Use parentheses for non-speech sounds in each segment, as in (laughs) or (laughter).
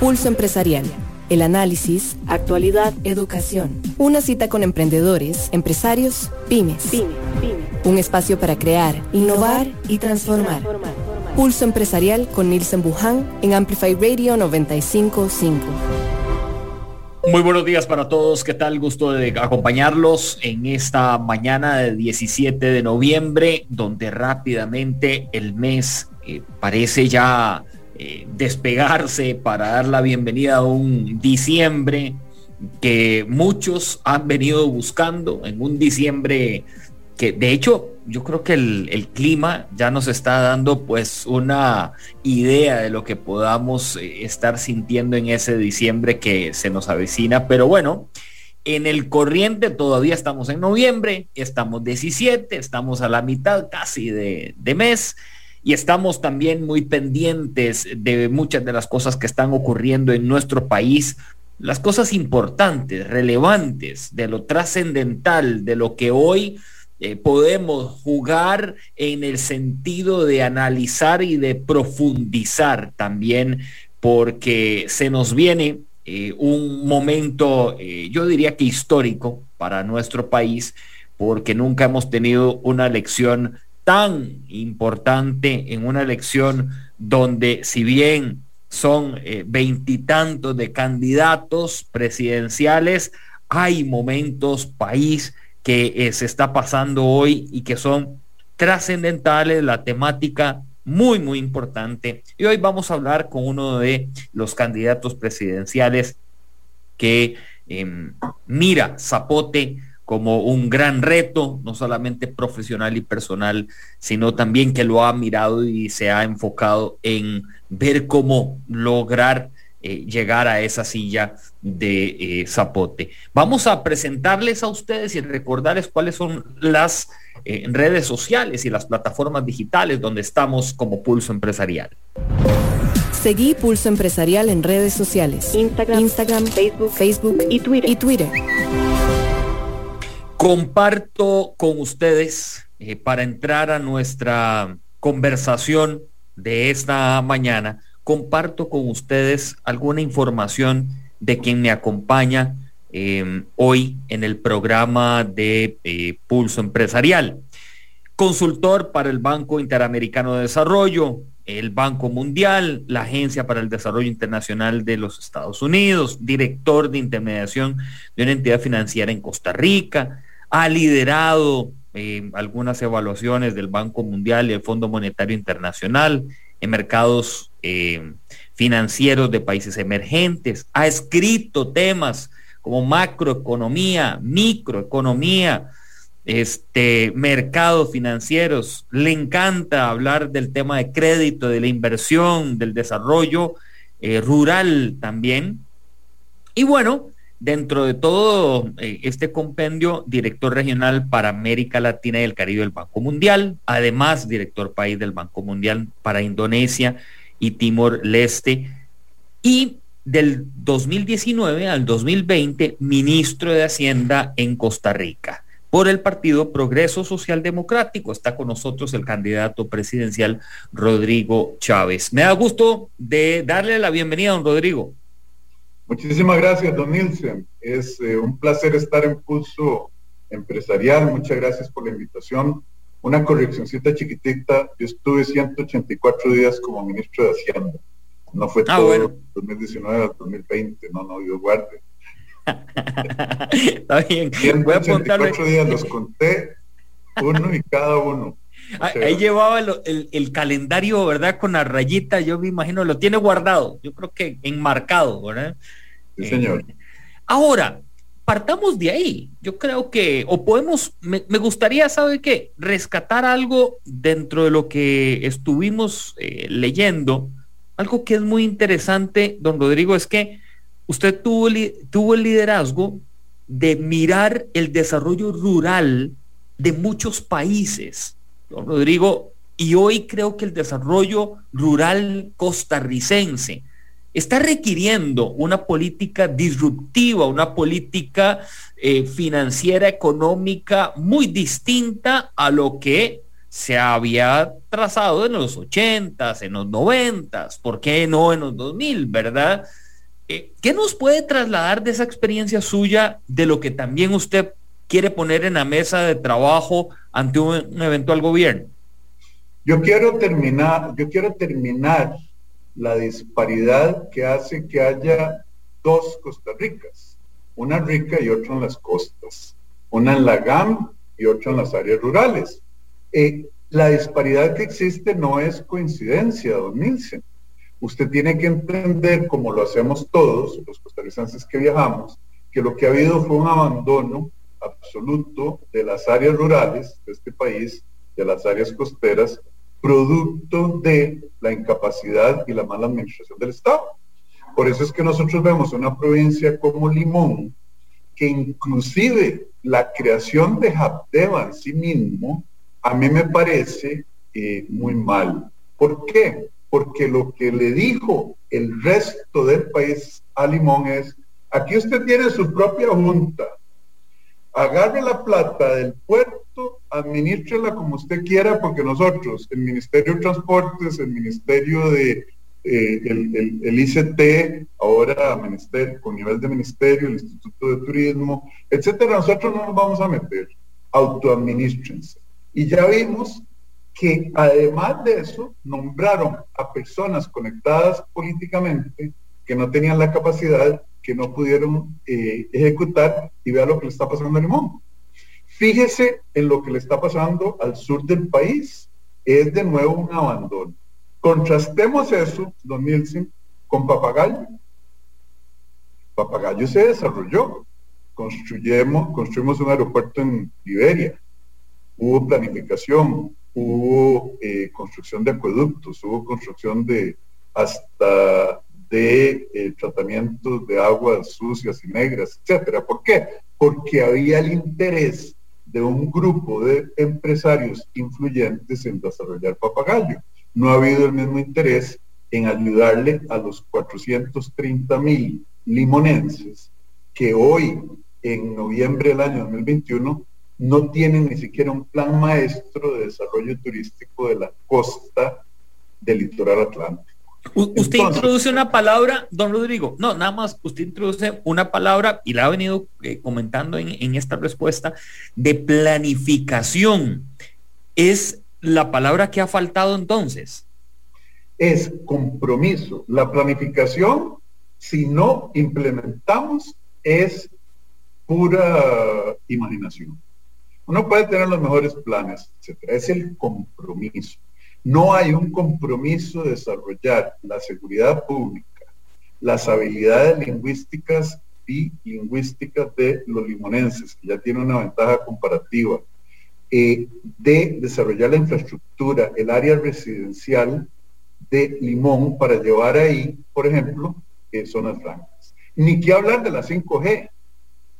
Pulso Empresarial. El análisis, actualidad, educación. Una cita con emprendedores, empresarios, pymes. Un espacio para crear, innovar y transformar. Pulso Empresarial con Nielsen Buján en Amplify Radio 955. Muy buenos días para todos. ¿Qué tal? Gusto de acompañarlos en esta mañana de 17 de noviembre, donde rápidamente el mes eh, parece ya eh, despegarse para dar la bienvenida a un diciembre que muchos han venido buscando, en un diciembre que de hecho yo creo que el, clima ya nos está dando pues una idea de lo que podamos eh, estar sintiendo en ese diciembre que se nos avecina, pero bueno, en el corriente todavía estamos en noviembre, estamos 17, estamos a la mitad casi de, de mes y estamos también muy pendientes de muchas de las cosas que están ocurriendo en nuestro país, las cosas importantes, relevantes, de lo trascendental, de lo que hoy eh, podemos jugar en el sentido de analizar y de profundizar también, porque se nos viene eh, un momento, eh, yo diría que histórico para nuestro país, porque nunca hemos tenido una elección tan importante en una elección donde si bien son veintitantos de candidatos presidenciales, hay momentos país que eh, se está pasando hoy y que son trascendentales, la temática muy, muy importante. Y hoy vamos a hablar con uno de los candidatos presidenciales que em, mira Zapote como un gran reto, no solamente profesional y personal, sino también que lo ha mirado y se ha enfocado en ver cómo lograr eh, llegar a esa silla de eh, Zapote. Vamos a presentarles a ustedes y recordarles cuáles son las eh, redes sociales y las plataformas digitales donde estamos como Pulso Empresarial. Seguí Pulso Empresarial en redes sociales. Instagram, Instagram Facebook, Facebook y Twitter. Y Twitter. Comparto con ustedes para entrar a nuestra conversación de esta mañana comparto con ustedes alguna información de quien me acompaña em, hoy en el programa de eh, Pulso Empresarial. Consultor para el Banco Interamericano de Desarrollo, el Banco Mundial, la Agencia para el Desarrollo Internacional de los Estados Unidos, director de intermediación de una entidad financiera en Costa Rica, ha liderado em, algunas evaluaciones del Banco Mundial y el Fondo Monetario Internacional en mercados eh, financieros de países emergentes, ha escrito temas como macroeconomía, microeconomía, este, mercados financieros, le encanta hablar del tema de crédito, de la inversión, del desarrollo eh, rural también. Y bueno, dentro de todo eh, este compendio, director regional para América Latina y el Caribe del Banco Mundial, además director país del Banco Mundial para Indonesia y Timor-Leste. Y del 2019 al 2020, ministro de Hacienda en Costa Rica. Por el Partido Progreso Social Democrático está con nosotros el candidato presidencial Rodrigo Chávez. Me da gusto de darle la bienvenida a don Rodrigo. Muchísimas gracias, don Nilsen. Es eh, un placer estar en Pulso Empresarial. Muchas gracias por la invitación. Una correccióncita chiquitita, yo estuve 184 días como ministro de Hacienda. No fue ah, todo bueno. 2019 al 2020, no, no, Dios guarde. (laughs) Está bien. 184 días los conté, uno y cada uno. (laughs) Ahí llevaba el, el, calendario, ¿verdad? Con la rayita, yo me imagino, lo tiene guardado, yo creo que enmarcado, ¿verdad? Señor. Eh, ahora, partamos de ahí. Yo creo que, o podemos, me, gustaría, ¿sabe qué? Rescatar algo dentro de lo que estuvimos eh, leyendo. Algo que es muy interesante, don Rodrigo, es que usted tuvo, tuvo el liderazgo de mirar el desarrollo rural de muchos países, don Rodrigo, y hoy creo que el desarrollo rural costarricense está requiriendo una política disruptiva, una política eh, financiera, económica muy distinta a lo que se había trazado en los 80 en los 90 ¿por qué no en los 2000, verdad? Eh, ¿Qué nos puede trasladar de esa experiencia suya de lo que también usted quiere poner en la mesa de trabajo ante un, eventual gobierno? Yo quiero terminar, yo quiero terminar la disparidad que hace que haya dos Costa Ricas, una rica y otra en las costas, una en la GAM y otra en las áreas rurales. Eh, la disparidad que existe no es coincidencia, don Nielsen. Usted tiene que entender, como lo hacemos todos, los costarricenses que viajamos, que lo que ha habido fue un abandono absoluto de las áreas rurales de este país, de las áreas costeras, producto de la incapacidad y la mala administración del Estado. Por eso es que nosotros vemos una provincia como Limón, que inclusive la creación de Habdeba en sí mismo a mí me parece eh, muy mal. ¿Por qué? Porque lo que le dijo el resto del país a Limón es, aquí usted tiene su propia junta, agarre la plata del puerto, administrela como usted quiera, porque nosotros, el Ministerio de Transportes, el Ministerio de eh, el, ICT, ahora ministerio, con nivel de ministerio, el Instituto de Turismo, etcétera, nosotros no nos vamos a meter, autoadministrense. Y ya vimos que además de eso, nombraron a personas conectadas políticamente que no tenían la capacidad, que no pudieron eh, ejecutar y vea lo que le está pasando a Limón. Fíjese en lo que le está pasando al sur del país. Es de nuevo un abandono. Contrastemos eso, don Nielsen, con Papagayo. Papagayo se desarrolló. Construyemos, construimos un aeropuerto en Liberia hubo planificación, hubo eh, construcción de acueductos, hubo construcción de hasta de eh, tratamientos de aguas sucias y negras, etcétera. ¿Por qué? Porque había el interés de un grupo de empresarios influyentes en desarrollar papagayo. No ha habido el mismo interés en ayudarle a los 430 mil limonenses que hoy, en noviembre del año 2021, no tienen ni siquiera un plan maestro de desarrollo turístico de la costa del litoral atlántico. Usted introduce una palabra, don Rodrigo, no, nada más, usted introduce una palabra y la ha venido eh, comentando en, en esta respuesta de planificación. ¿Es la palabra que ha faltado entonces? Es compromiso. La planificación, si no implementamos, es pura imaginación. Uno puede tener los mejores planes, etcétera. Es el compromiso. No hay un compromiso de desarrollar la seguridad pública, las habilidades lingüísticas y lingüísticas de los limonenses, que ya tienen una ventaja comparativa, eh, de desarrollar la infraestructura, el área residencial de Limón para llevar ahí, por ejemplo, eh, zonas francas. Ni que hablar de la 5G,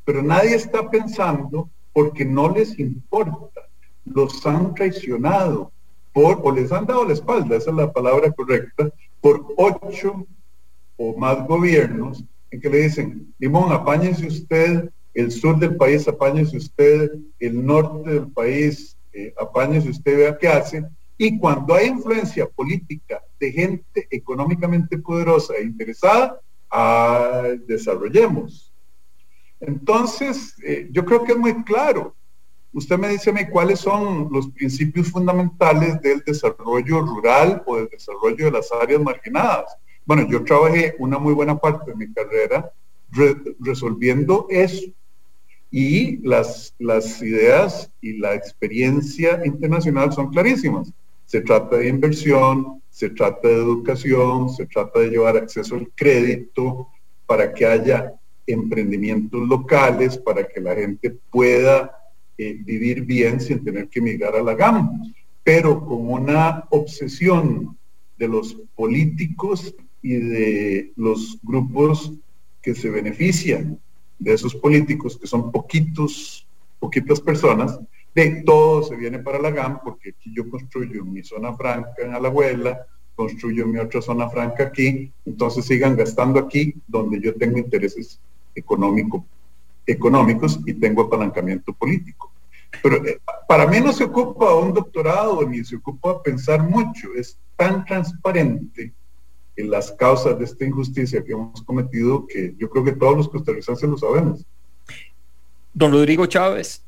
pero nadie está pensando porque no les importa. Los han traicionado por, o les han dado la espalda, esa es la palabra correcta, por ocho o más gobiernos en que le dicen, Limón, apáñese usted, el sur del país, apáñese usted, el norte del país, eh, apáñese usted, vea qué hace. Y cuando hay influencia política de gente económicamente poderosa e interesada, ah, desarrollemos. Entonces, eh, yo creo que es muy claro. Usted me dice cuáles son los principios fundamentales del desarrollo rural o del desarrollo de las áreas marginadas. Bueno, yo trabajé una muy buena parte de mi carrera resolviendo eso. Y las ideas y la experiencia internacional son clarísimas. Se trata de inversión, se trata de educación, se trata de llevar acceso al crédito para que haya emprendimientos locales para que la gente pueda vivir bien sin tener que migrar a la gama, pero con una obsesión de los políticos y de los grupos que se benefician de esos políticos, que son poquitos, poquitas personas, de todo se viene para la GAM, porque aquí yo construyo mi zona franca en Alajuela, construyo mi otra zona franca aquí, entonces sigan gastando aquí donde yo tengo intereses económico, económicos y tengo apalancamiento político. Pero eh, para mí no se ocupa un doctorado ni se ocupa pensar mucho, es tan transparente en las causas de esta injusticia que hemos cometido, que yo creo que todos los costarricenses lo sabemos. Don Rodrigo Chávez,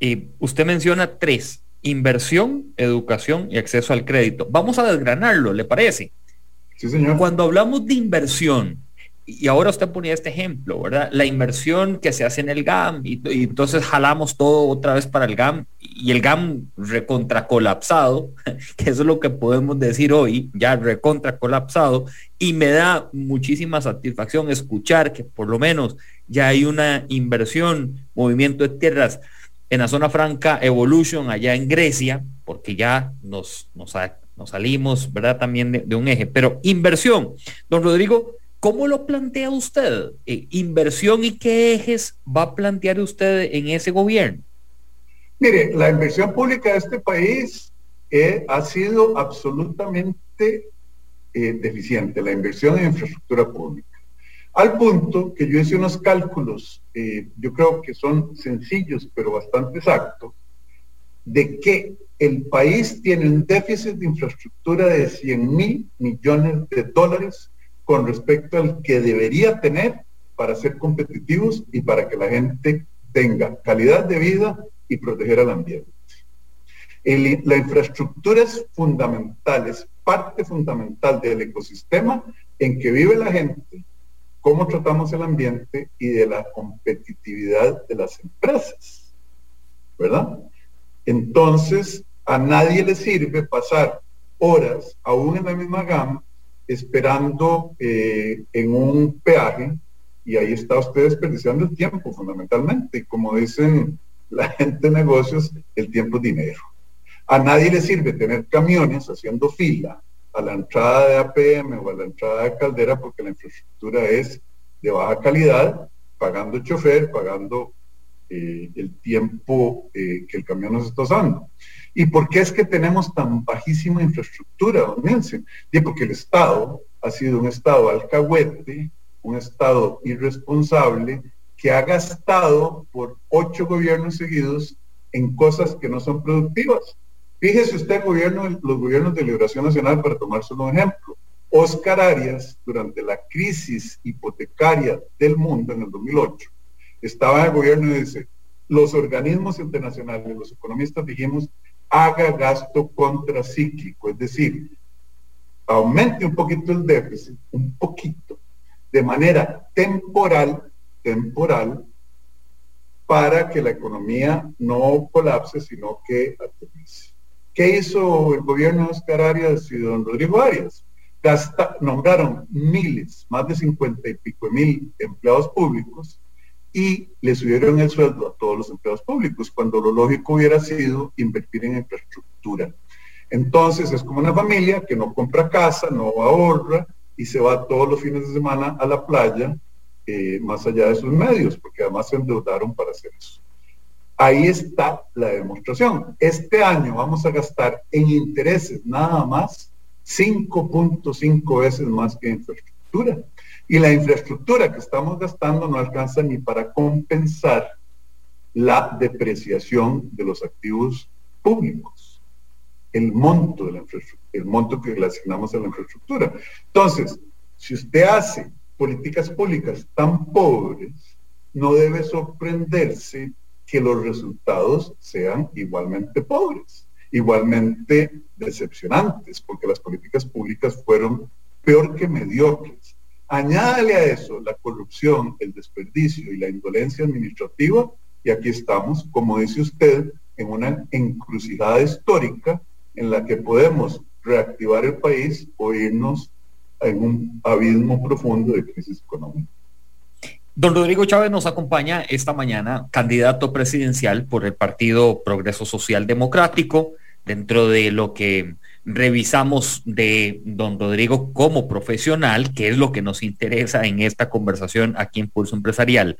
eh, usted menciona tres, inversión, educación y acceso al crédito. Vamos a desgranarlo, ¿le parece? Sí, señor. Cuando hablamos de inversión, y ahora usted ponía este ejemplo, ¿verdad? La inversión que se hace en el GAM y, entonces jalamos todo otra vez para el GAM y el GAM recontra colapsado, (laughs) que eso es lo que podemos decir hoy, ya recontra colapsado, y me da muchísima satisfacción escuchar que por lo menos ya hay una inversión, movimiento de tierras en la zona franca Evolution allá en Grecia, porque ya nos, nos, salimos, ¿verdad? También de, de un eje, pero inversión, don Rodrigo, ¿Cómo lo plantea usted? Eh, ¿Inversión y qué ejes va a plantear usted en ese gobierno? Mire, la inversión pública de este país eh, ha sido absolutamente eh, deficiente, la inversión en infraestructura pública. Al punto que yo hice unos cálculos, yo creo que son sencillos, pero bastante exactos, de que el país tiene un déficit de infraestructura de 100 mil millones de dólares con respecto al que debería tener para ser competitivos y para que la gente tenga calidad de vida y proteger al ambiente. la infraestructura es fundamental, es parte fundamental del ecosistema en que vive la gente, cómo tratamos el ambiente y de la competitividad de las empresas. ¿Verdad? Entonces, a nadie le sirve pasar horas, aún en la misma gama, esperando eh, en un peaje y ahí está usted desperdiciando el tiempo fundamentalmente. Y como dicen la (laughs) gente de negocios, el tiempo es dinero. A nadie le sirve tener camiones haciendo fila a la entrada de APM o a la entrada de Caldera porque la infraestructura es de baja calidad, pagando chofer, pagando eh, el tiempo eh, que el camión nos está usando. ¿Y por qué es que tenemos tan bajísima infraestructura, don Nielsen? porque el Estado ha sido un Estado alcahuete, un Estado irresponsable, que ha gastado por ocho gobiernos seguidos en cosas que no son productivas. Fíjese usted gobierno, los gobiernos de Liberación Nacional, para tomar solo un ejemplo. Oscar Arias, durante la crisis hipotecaria del mundo en el 2008, estaba el gobierno y dice, los organismos internacionales, los economistas dijimos haga gasto contracíclico, es decir, aumente un poquito el déficit, un poquito, de manera temporal, temporal, para que la economía no colapse, sino que aterrice. ¿Qué hizo el gobierno de Oscar Arias y don Rodrigo Arias? nombraron miles, más de cincuenta y pico mil empleados públicos y le subieron el sueldo a todos los empleados públicos, cuando lo lógico hubiera sido invertir en infraestructura. Entonces es como una familia que no compra casa, no ahorra y se va todos los fines de semana a la playa, eh, más allá de sus medios, porque además se endeudaron para hacer eso. Ahí está la demostración. Este año vamos a gastar en intereses nada más 5.5 veces más que infraestructura. Y la infraestructura que estamos gastando no alcanza ni para compensar la depreciación de los activos públicos, el monto de monto que le asignamos a la infraestructura. Entonces, si usted hace políticas públicas tan pobres, no debe sorprenderse que los resultados sean igualmente pobres, igualmente decepcionantes, porque las políticas públicas fueron peor que mediocres. Añádale a eso la corrupción, el desperdicio y la indolencia administrativa y aquí estamos, como dice usted, en una encrucijada histórica en la que podemos reactivar el país o irnos en un abismo profundo de crisis económica. Don Rodrigo Chávez nos acompaña esta mañana, candidato presidencial por el Partido Progreso Social Democrático, dentro de lo que revisamos de don Rodrigo como profesional, que es lo que nos interesa en esta conversación aquí en Pulso Empresarial.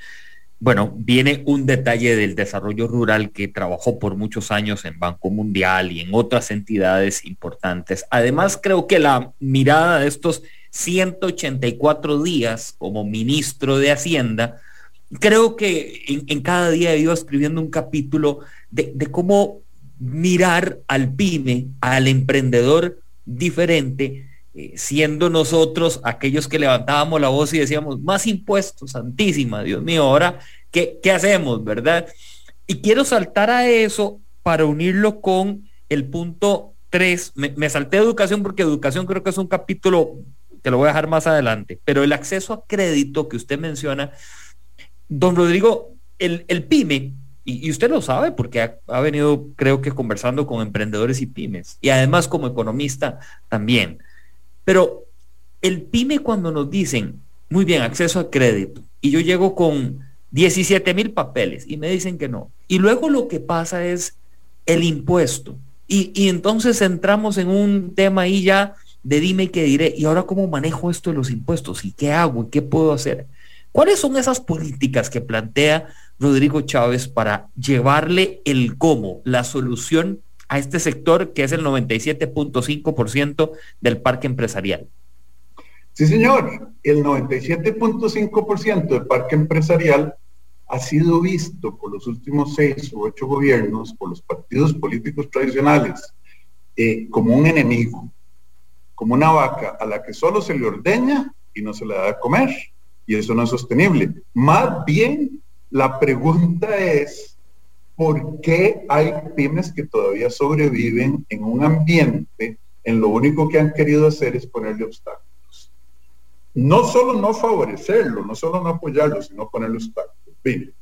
Bueno, viene un detalle del desarrollo rural que trabajó por muchos años en Banco Mundial y en otras entidades importantes. Además, creo que la mirada de estos 184 días como ministro de Hacienda, creo que en, cada día he ido escribiendo un capítulo de, de cómo mirar al pyme, al emprendedor diferente, eh, siendo nosotros aquellos que levantábamos la voz y decíamos, más impuestos, santísima, Dios mío, ahora, ¿qué, qué hacemos, verdad? Y quiero saltar a eso para unirlo con el punto 3. Me, me, salté educación porque educación creo que es un capítulo que lo voy a dejar más adelante, pero el acceso a crédito que usted menciona, don Rodrigo, el, el pyme, y, usted lo sabe porque ha, venido creo que conversando con emprendedores y pymes, y además como economista también. Pero el pyme cuando nos dicen, muy bien, acceso a crédito, y yo llego con 17 mil papeles y me dicen que no. Y luego lo que pasa es el impuesto. Y, y entonces entramos en un tema ahí ya de dime y qué diré. ¿Y ahora cómo manejo esto de los impuestos? ¿Y qué hago? ¿Y qué puedo hacer? ¿Cuáles son esas políticas que plantea Rodrigo Chávez para llevarle el cómo, la solución a este sector que es el 97.5% del parque empresarial. Sí, señor. El 97.5% del parque empresarial ha sido visto por los últimos seis u ocho gobiernos, por los partidos políticos tradicionales, eh, como un enemigo, como una vaca a la que solo se le ordeña y no se le da a comer. Y eso no es sostenible. Más bien, la pregunta es, ¿por qué hay pymes que todavía sobreviven en un ambiente en lo único que han querido hacer es ponerle obstáculos? No solo no favorecerlo, no solo no apoyarlo, sino ponerle obstáculos. Bien,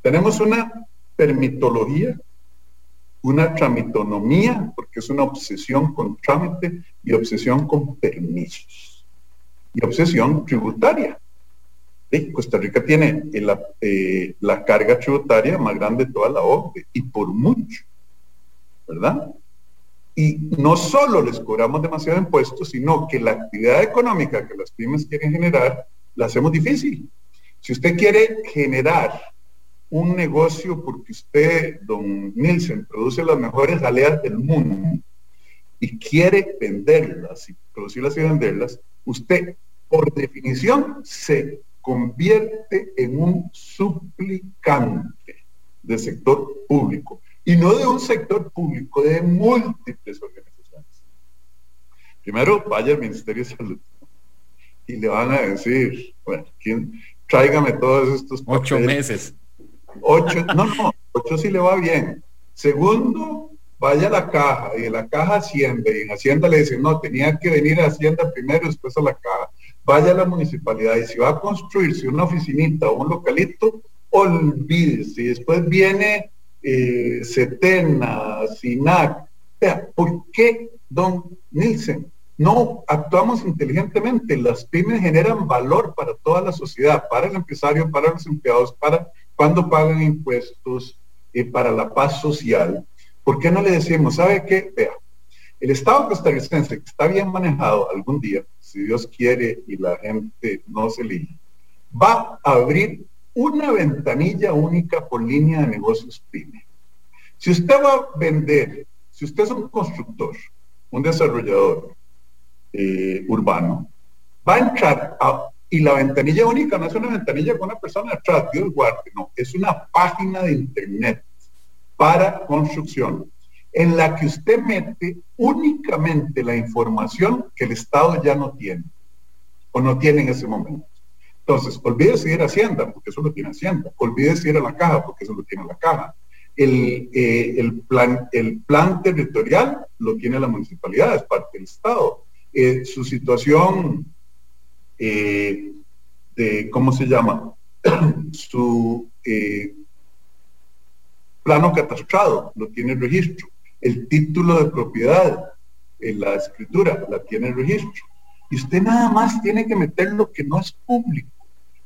tenemos una permitología, una tramitonomía, porque es una obsesión con trámite y obsesión con permisos. Y obsesión tributaria. Costa Rica tiene eh, la carga tributaria más grande de toda la OCDE y por mucho, ¿verdad? Y no solo les cobramos demasiado impuestos, sino que la actividad económica que las pymes quieren generar, la hacemos difícil. Si usted quiere generar un negocio porque usted, don Nielsen, produce las mejores jaleas del mundo y quiere venderlas y producirlas y venderlas, usted por definición se convierte en un suplicante del sector público y no de un sector público, de múltiples organizaciones. Primero, vaya al Ministerio de Salud y le van a decir, bueno, ¿quién? tráigame todos estos Ocho meses. Ocho, no, no, ocho sí le va bien. Segundo, vaya a la caja y de la caja Hacienda y en Hacienda le dicen, no, tenía que venir a Hacienda primero y después a la caja vaya a la municipalidad y si va a construirse una oficinita o un localito, olvídese. Después viene eh, Setena, SINAC. Vea, ¿por qué, don Nielsen? No actuamos inteligentemente. Las pymes generan valor para toda la sociedad, para el empresario, para los empleados, para cuando pagan impuestos, y para la paz social. ¿Por qué no le decimos, sabe qué? Vea, el Estado costarricense, que está bien manejado algún día, si Dios quiere y la gente no se elige, va a abrir una ventanilla única por línea de negocios pyme. Si usted va a vender, si usted es un constructor, un desarrollador eh, urbano, va a entrar y la ventanilla única no es una ventanilla con una persona atrás, Dios guarde, no, es una página de internet para construcción en la que usted mete únicamente la información que el Estado ya no tiene o no tiene en ese momento. Entonces, olvídese ir a Hacienda, porque eso lo tiene Hacienda. Olvídese ir a la caja, porque eso lo tiene la caja. El, eh, plan, el plan territorial lo tiene la municipalidad, es parte del Estado. Eh, su situación eh, de, ¿cómo se llama? (clears throat) su plano catastrado lo tiene el registro el título de propiedad, en la escritura, la tiene el registro. Y usted nada más tiene que meter lo que no es público,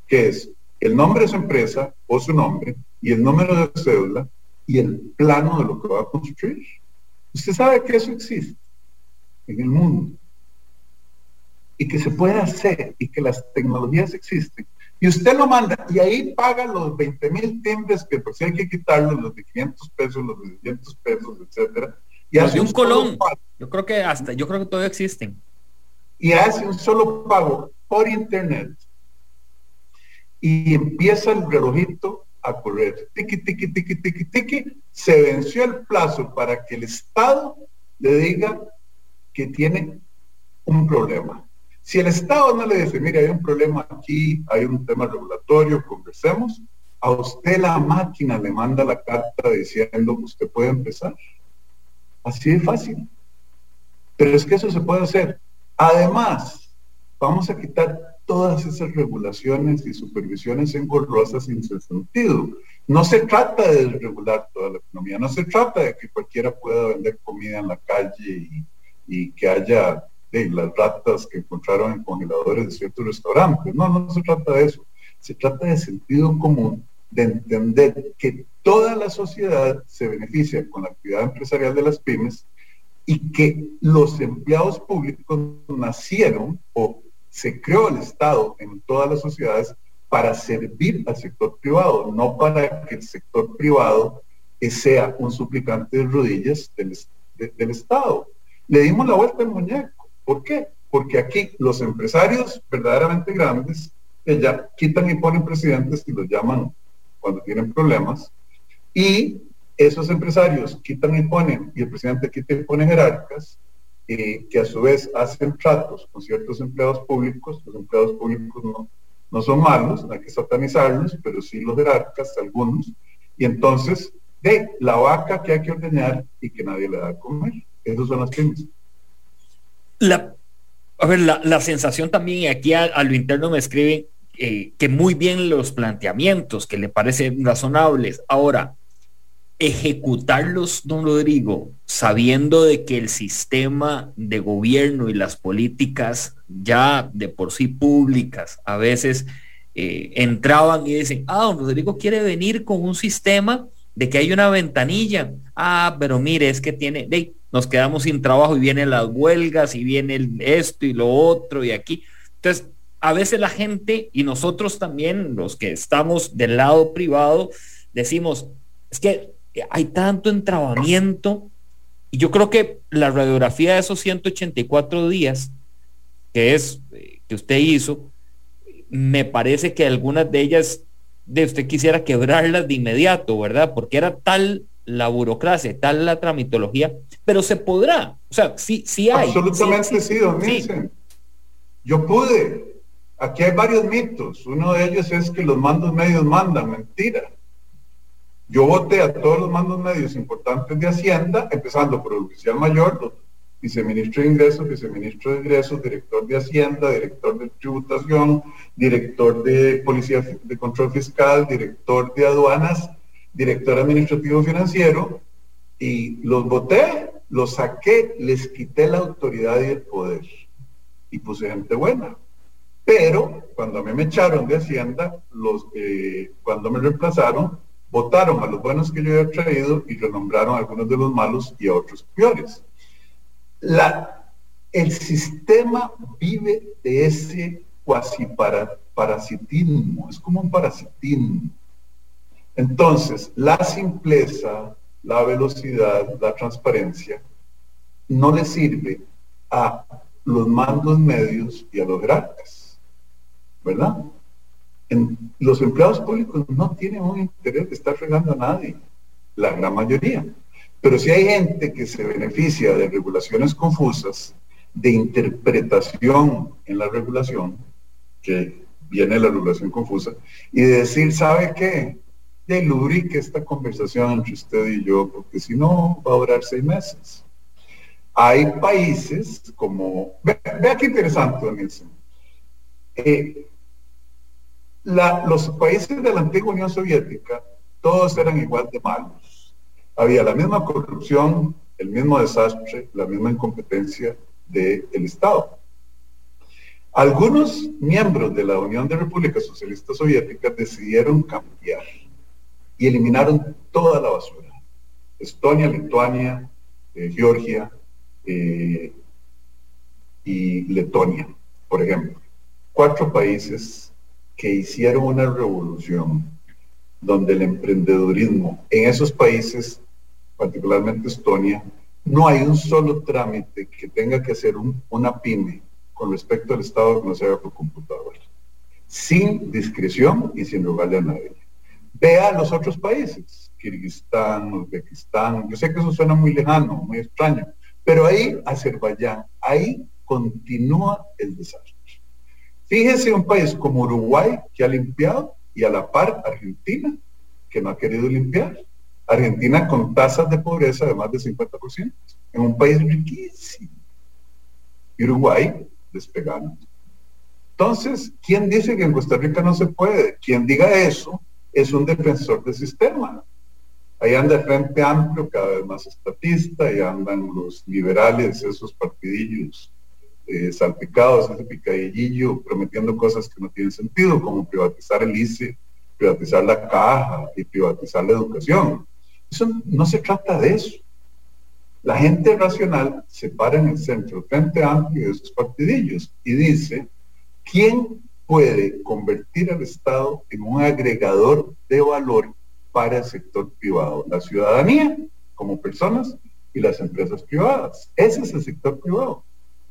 que es el nombre de su empresa o su nombre y el número de cédula y el plano de lo que va a construir. Usted sabe que eso existe en el mundo y que se puede hacer y que las tecnologías existen y usted lo manda y ahí paga los 20 mil timbres que si hay que quitarlos, los de 500 pesos, los de 200 pesos, etcétera. Y hace un, colón. Yo creo que hasta, yo creo que todavía existen. Y hace un solo pago por internet. Y empieza el relojito a correr. Tiki, tiki, tiki, tiki, tiki. Se venció el plazo para que el Estado le diga que tiene un problema. Si el Estado no le dice, mire, hay un problema aquí, hay un tema regulatorio, conversemos, a usted la máquina le manda la carta diciendo usted puede empezar. Así de fácil. Pero es que eso se puede hacer. Además, vamos a quitar todas esas regulaciones y supervisiones engorrosas sin sentido. No se trata de desregular toda la economía, no se trata de que cualquiera pueda vender comida en la calle y, que haya las ratas que encontraron en congeladores de ciertos restaurantes. No, no se trata de eso. Se trata de sentido común, de entender que toda la sociedad se beneficia con la actividad empresarial de las pymes y que los empleados públicos nacieron o se creó el Estado en todas las sociedades para servir al sector privado, no para que el sector privado sea un suplicante de rodillas del, del Estado. Le dimos la vuelta al muñeco. ¿Por qué? Porque aquí los empresarios verdaderamente grandes, ya quitan y ponen presidentes y los llaman cuando tienen problemas, y esos empresarios quitan y ponen, y el presidente quita y pone jerarcas, que a su vez hacen tratos con ciertos empleados públicos, los empleados públicos no, no son malos, no hay que satanizarlos, pero sí los jerarcas, algunos, y entonces, de la vaca que hay que ordeñar y que nadie le da a comer. Esos son las pymes. La, a ver, la, sensación también, y aquí a, lo interno me escriben eh, que muy bien los planteamientos, que le parecen razonables. Ahora, ejecutarlos, don Rodrigo, sabiendo de que el sistema de gobierno y las políticas ya de por sí públicas a veces eh, entraban y dicen, ah, don Rodrigo quiere venir con un sistema de que hay una ventanilla. Ah, pero mire, es que tiene, de, nos quedamos sin trabajo y vienen las huelgas y viene esto y lo otro y aquí. Entonces, a veces la gente y nosotros también, los que estamos del lado privado, decimos, es que hay tanto entrabamiento. Y yo creo que la radiografía de esos 184 días, que es eh, que usted hizo, me parece que algunas de ellas de usted quisiera quebrarlas de inmediato, ¿verdad? Porque era tal la burocracia, tal la tramitología, pero se podrá. O sea, sí, sí hay. Absolutamente sí, don Yo pude. Aquí hay varios mitos. Uno de ellos es que los mandos medios mandan. Mentira. Yo voté a todos los mandos medios importantes de Hacienda, empezando por el oficial mayor, viceministro de Ingresos, viceministro de Ingresos, director de Hacienda, director de Tributación, director de Policía de Control Fiscal, director de Aduanas, director administrativo financiero, y los voté, los saqué, les quité la autoridad y el poder. Y puse gente buena. Pero cuando a mí me echaron de Hacienda, los, eh, cuando me reemplazaron, votaron a los buenos que yo había traído y renombraron a algunos de los malos y a otros peores. El sistema vive de ese cuasi para, parasitismo, es como un parasitismo. Entonces, la simpleza, la velocidad, la transparencia, no le sirve a los mandos medios y a los jerarcas, ¿verdad? los empleados públicos no tienen un interés de estar fregando a nadie, la gran mayoría. Pero si hay gente que se beneficia de regulaciones confusas, de interpretación en la regulación, que viene la regulación confusa, y de decir, ¿sabe qué? De lubrique esta conversación entre usted y yo, porque si no va a durar seis meses. Hay países como, vea qué interesante, don Nielsen. Eh, los países de la antigua Unión Soviética, todos eran igual de malos. Había la misma corrupción, el mismo desastre, la misma incompetencia del Estado. Algunos miembros de la Unión de Repúblicas Socialistas Soviéticas decidieron cambiar y eliminaron toda la basura. Estonia, Lituania, eh, Georgia eh, y Letonia, por ejemplo. Cuatro países que hicieron una revolución donde el emprendedurismo en esos países, particularmente Estonia, no hay un solo trámite que tenga que hacer una pyme con respecto al Estado que no se por computadora, sin discreción y sin rogarle a nadie. Vea los otros países, Kirguistán, Uzbekistán, yo sé que eso suena muy lejano, muy extraño, pero ahí Azerbaiyán, ahí continúa el desastre. Fíjese un país como Uruguay que ha limpiado y a la par Argentina que no ha querido limpiar. Argentina con tasas de pobreza de más de 50%, en un país riquísimo. Y Uruguay despegando. Entonces, ¿quién dice que en Costa Rica no se puede? Quien diga eso es un defensor del sistema. Ahí anda el Frente Amplio, cada vez más estatista, y andan los liberales, esos partidillos eh, salpicados, ese picadillo, prometiendo cosas que no tienen sentido, como privatizar el ICE, privatizar la caja y privatizar la educación. Eso no se trata de eso. La gente racional se para en el centro, Frente Amplio de esos partidillos, y dice, ¿quién puede convertir al Estado en un agregador de valor para el sector privado, la ciudadanía como personas y las empresas privadas. Ese es el sector privado.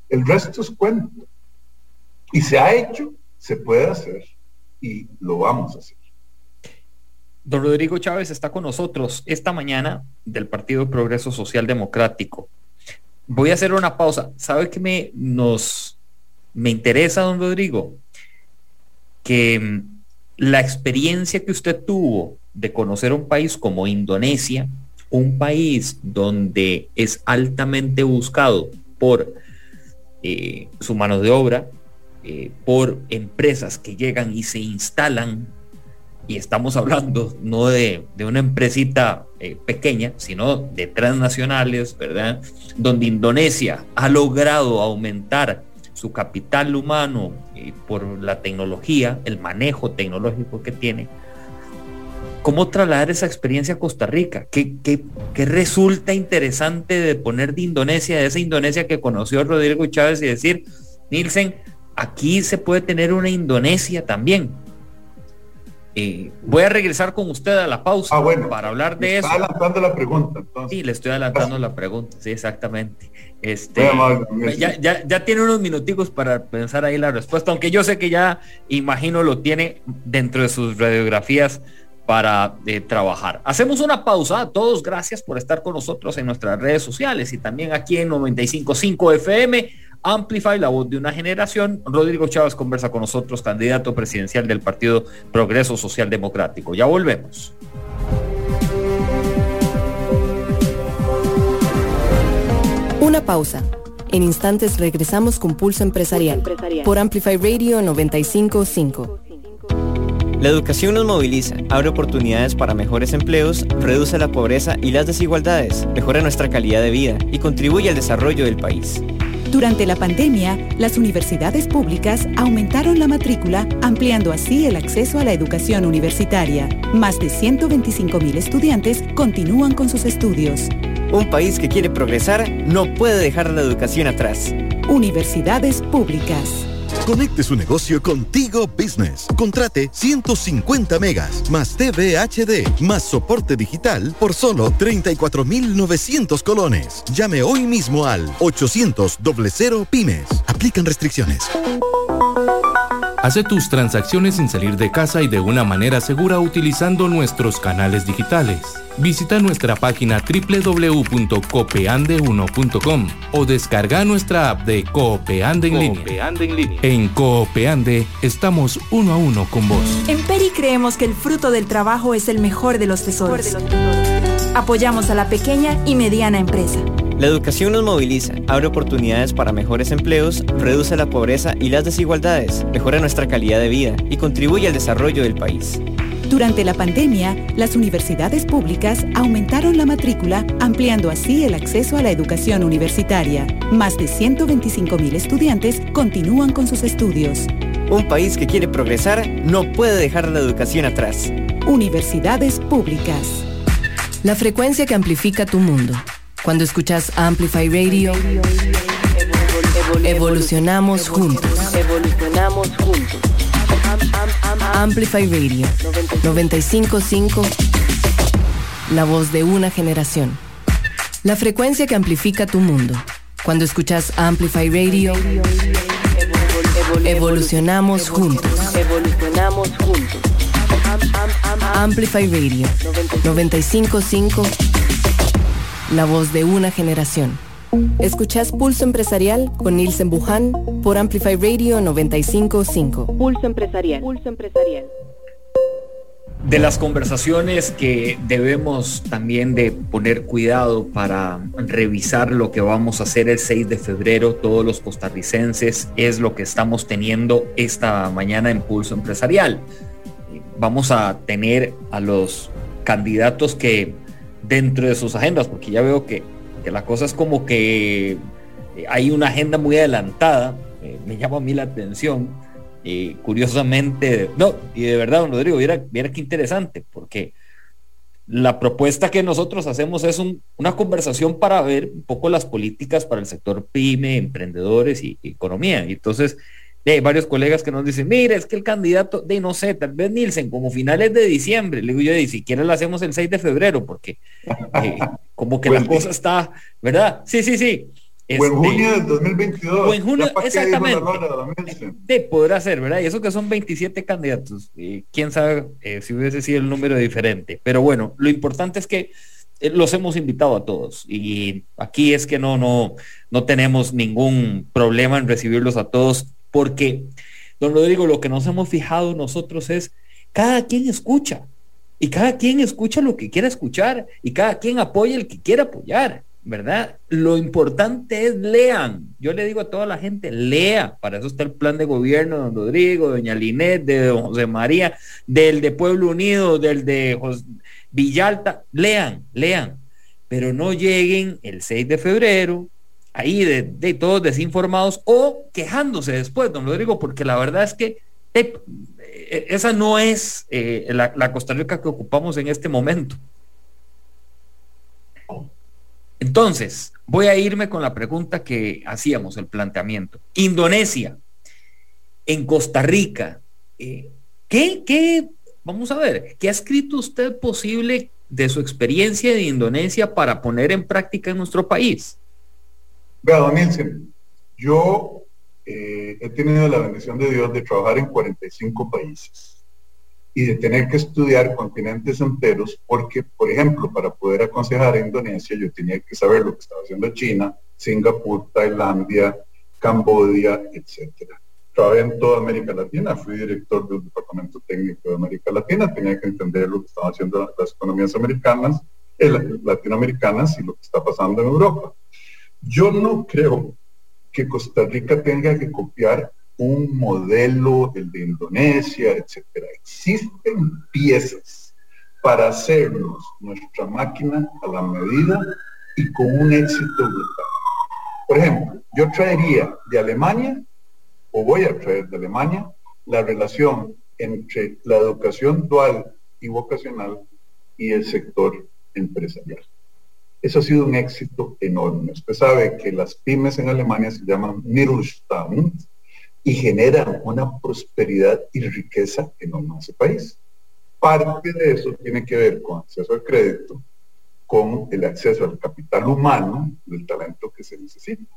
El resto es cuento. Y se ha hecho, se puede hacer y lo vamos a hacer. Don Rodrigo Chávez está con nosotros esta mañana del Partido Progreso Social Democrático. Voy a hacer una pausa. ¿Sabe qué me nos me interesa, don Rodrigo? Que mm, la experiencia que usted tuvo de conocer un país como Indonesia, un país donde es altamente buscado por eh, su mano de obra, eh, por empresas que llegan y se instalan, y estamos hablando no de, una empresita eh, pequeña, sino de transnacionales, ¿verdad? Donde Indonesia ha logrado aumentar su capital humano por la tecnología, el manejo tecnológico que tiene, ¿Cómo trasladar esa experiencia a Costa Rica? ¿Qué, resulta interesante de poner de Indonesia, de esa Indonesia que conoció Rodrigo Chávez y decir, Nielsen, aquí se puede tener una Indonesia también? Eh, voy a regresar con usted a la pausa ah, para hablar de eso. Está adelantando la pregunta. Sí, le estoy adelantando la pregunta, sí, exactamente. Este, ya, ya, tiene unos minuticos para pensar ahí la respuesta, aunque yo sé que ya imagino lo tiene dentro de sus radiografías para eh, trabajar. Hacemos una pausa. A todos, gracias por estar con nosotros en nuestras redes sociales y también aquí en 955 FM. Amplify, la voz de una generación. Rodrigo Chávez conversa con nosotros, candidato presidencial del Partido Progreso Social Democrático. Ya volvemos. Una pausa. En instantes regresamos con Pulso Empresarial, por Amplify Radio 955. La educación nos moviliza, abre oportunidades para mejores empleos, reduce la pobreza y las desigualdades, mejora nuestra calidad de vida y contribuye al desarrollo del país. Durante la pandemia, las universidades públicas aumentaron la matrícula, ampliando así el acceso a la educación universitaria. Más de 125.000 estudiantes continúan con sus estudios. Un país que quiere progresar no puede dejar la educación atrás. Universidades públicas. Conecte su negocio contigo Business. Contrate 150 megas, más TV HD, más soporte digital por solo 34,900 colones. Llame hoy mismo al 800 00 Pymes. Aplican restricciones. Hace tus transacciones sin salir de casa y de una manera segura utilizando nuestros canales digitales. Visita nuestra página www.copeande1.com o descarga nuestra app de Coopeande en, línea. en Coopeande estamos uno a uno con vos. En Peri creemos que el fruto del trabajo es el mejor de los tesoros. Apoyamos a la pequeña y mediana empresa. La educación nos moviliza, abre oportunidades para mejores empleos, reduce la pobreza y las desigualdades, mejora nuestra calidad de vida y contribuye al desarrollo del país. Durante la pandemia, las universidades públicas aumentaron la matrícula, ampliando así el acceso a la educación universitaria. Más de 125.000 estudiantes continúan con sus estudios. Un país que quiere progresar no puede dejar la educación atrás. Universidades públicas. La frecuencia que amplifica tu mundo. Cuando escuchas Amplify Radio, evolucionamos juntos. Evolucionamos juntos. Amplify Radio 955 La voz de una generación. La frecuencia que amplifica tu mundo. Cuando escuchas Amplify Radio, evolucionamos juntos. Evolucionamos juntos. Amplify Radio 955 la voz de una generación. Escuchás Pulso Empresarial con Nielsen Buján por Amplify Radio 955. Pulso Empresarial. Pulso Empresarial. De las conversaciones que debemos también de poner cuidado para revisar lo que vamos a hacer el 6 de febrero todos los costarricenses es lo que estamos teniendo esta mañana en Pulso Empresarial. Vamos a tener a los candidatos que dentro de sus agendas, porque ya veo que que la cosa es como que eh, hay una agenda muy adelantada, eh, me llama a mí la atención, y curiosamente, no, y de verdad, don Rodrigo, viera, viera qué interesante, porque la propuesta que nosotros hacemos es una conversación para ver un poco las políticas para el sector pyme, emprendedores y, economía. Y entonces, hay varios colegas que nos dicen, mire, es que el candidato de, no sé, tal vez Nielsen, como finales de diciembre, le digo yo, ni siquiera lo hacemos el 6 de febrero, porque eh, como que la (laughs) cosa está, ¿verdad? Sí, sí, sí. o en junio del 2022. O en junio, exactamente. De podrá ser, ¿verdad? Y eso que son 27 candidatos. Y quién sabe eh, si hubiese sido el número diferente. Pero bueno, lo importante es que eh, los hemos invitado a todos y aquí es que no no no tenemos ningún problema en recibirlos a todos porque, don Rodrigo, lo que nos hemos fijado nosotros es, cada quien escucha, y cada quien escucha lo que quiera escuchar, y cada quien apoya el que quiera apoyar, ¿verdad? Lo importante es lean. Yo le digo a toda la gente, lea. Para eso está el plan de gobierno de don Rodrigo, doña Linet, de don José María, del de Pueblo Unido, del de Villalta. Lean, lean. Pero no lleguen el 6 de febrero, ahí de, todos desinformados o quejándose después, don Rodrigo, porque la verdad es que eh, esa no es eh, la, Costa Rica que ocupamos en este momento. Entonces, voy a irme con la pregunta que hacíamos, el planteamiento. Indonesia, en Costa Rica, eh, ¿qué, ¿qué, vamos a ver, qué ha escrito usted posible de su experiencia de Indonesia para poner en práctica en nuestro país? Vea, don yo eh, he tenido la bendición de Dios de trabajar en 45 países y de tener que estudiar continentes enteros porque, por ejemplo, para poder aconsejar a Indonesia yo tenía que saber lo que estaba haciendo China, Singapur, Tailandia, Cambodia, etcétera. Trabajé en toda América Latina, fui director del Departamento Técnico de América Latina, tenía que entender lo que estaban haciendo las economías americanas, eh, latinoamericanas y lo que está pasando en Europa. Yo no creo que Costa Rica tenga que copiar un modelo, el de Indonesia, etcétera. Existen piezas para hacernos nuestra máquina a la medida y con un éxito brutal. Por ejemplo, yo traería de Alemania, o voy a traer de Alemania, la relación entre la educación dual y vocacional y el sector empresarial. Eso ha sido un éxito enorme. Usted sabe que las pymes en Alemania se llaman Mittelstand y generan una prosperidad y riqueza enorme en ese país. Parte de eso tiene que ver con acceso al crédito, con el acceso al capital humano, del talento que se necesita.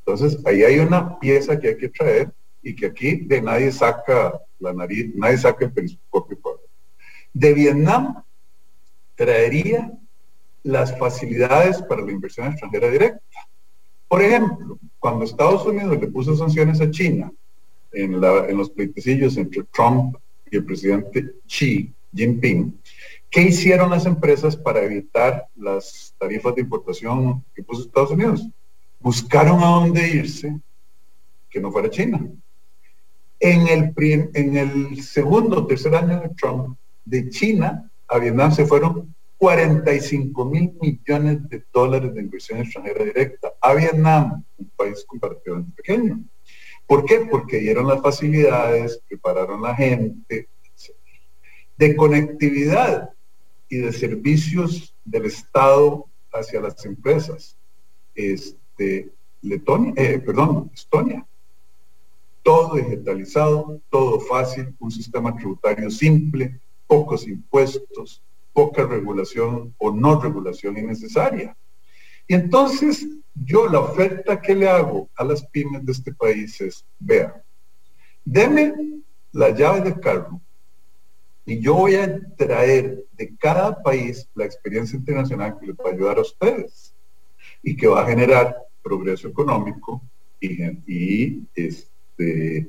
Entonces, ahí hay una pieza que hay que traer y que aquí de nadie saca la nariz, nadie saca el periscopio. De Vietnam traería las facilidades para la inversión extranjera directa. Por ejemplo, cuando Estados Unidos le puso sanciones a China en, los pleitecillos entre Trump y el presidente Xi Jinping, ¿qué hicieron las empresas para evitar las tarifas de importación que puso Estados Unidos? Buscaron a dónde irse que no fuera China. En el, en el segundo o tercer año de Trump, de China a Vietnam se fueron 45 mil millones de dólares de inversión extranjera directa a Vietnam, un país comparativamente pequeño. ¿Por qué? Porque dieron las facilidades, prepararon la gente, De conectividad y de servicios del Estado hacia las empresas. Este, Letonia, eh, perdón, Estonia. Todo digitalizado, todo fácil, un sistema tributario simple, pocos impuestos, poca regulación o no regulación innecesaria. Y entonces yo la oferta que le hago a las pymes de este país es, vean, deme la llave del carro y yo voy a traer de cada país la experiencia internacional que les va a ayudar a ustedes. y que va a generar progreso económico y, y este,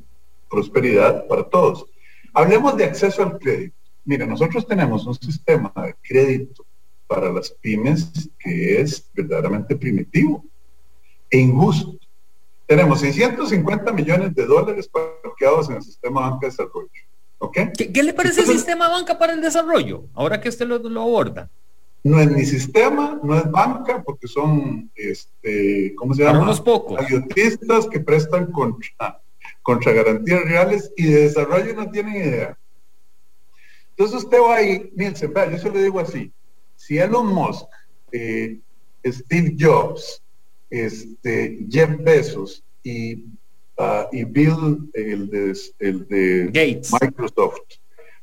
prosperidad para todos. Hablemos de acceso al crédito. Mira, nosotros tenemos un sistema de crédito para las pymes que es verdaderamente primitivo e injusto. Tenemos 650 millones de dólares parqueados en el sistema banca de desarrollo. ¿Qué, le parece el sistema banca para el desarrollo? Ahora que usted lo, aborda. No es ni sistema, no es banca, porque son, este, ¿cómo se llama? unos pocos. Ayutistas que prestan contra, contra garantías reales y de desarrollo no tienen idea. Entonces usted va ahí, Nielsen, yo se lo digo así, si Elon Musk, eh, Steve Jobs, este, Jeff Bezos y, ah, y Bill, el de, el de Gates. Microsoft,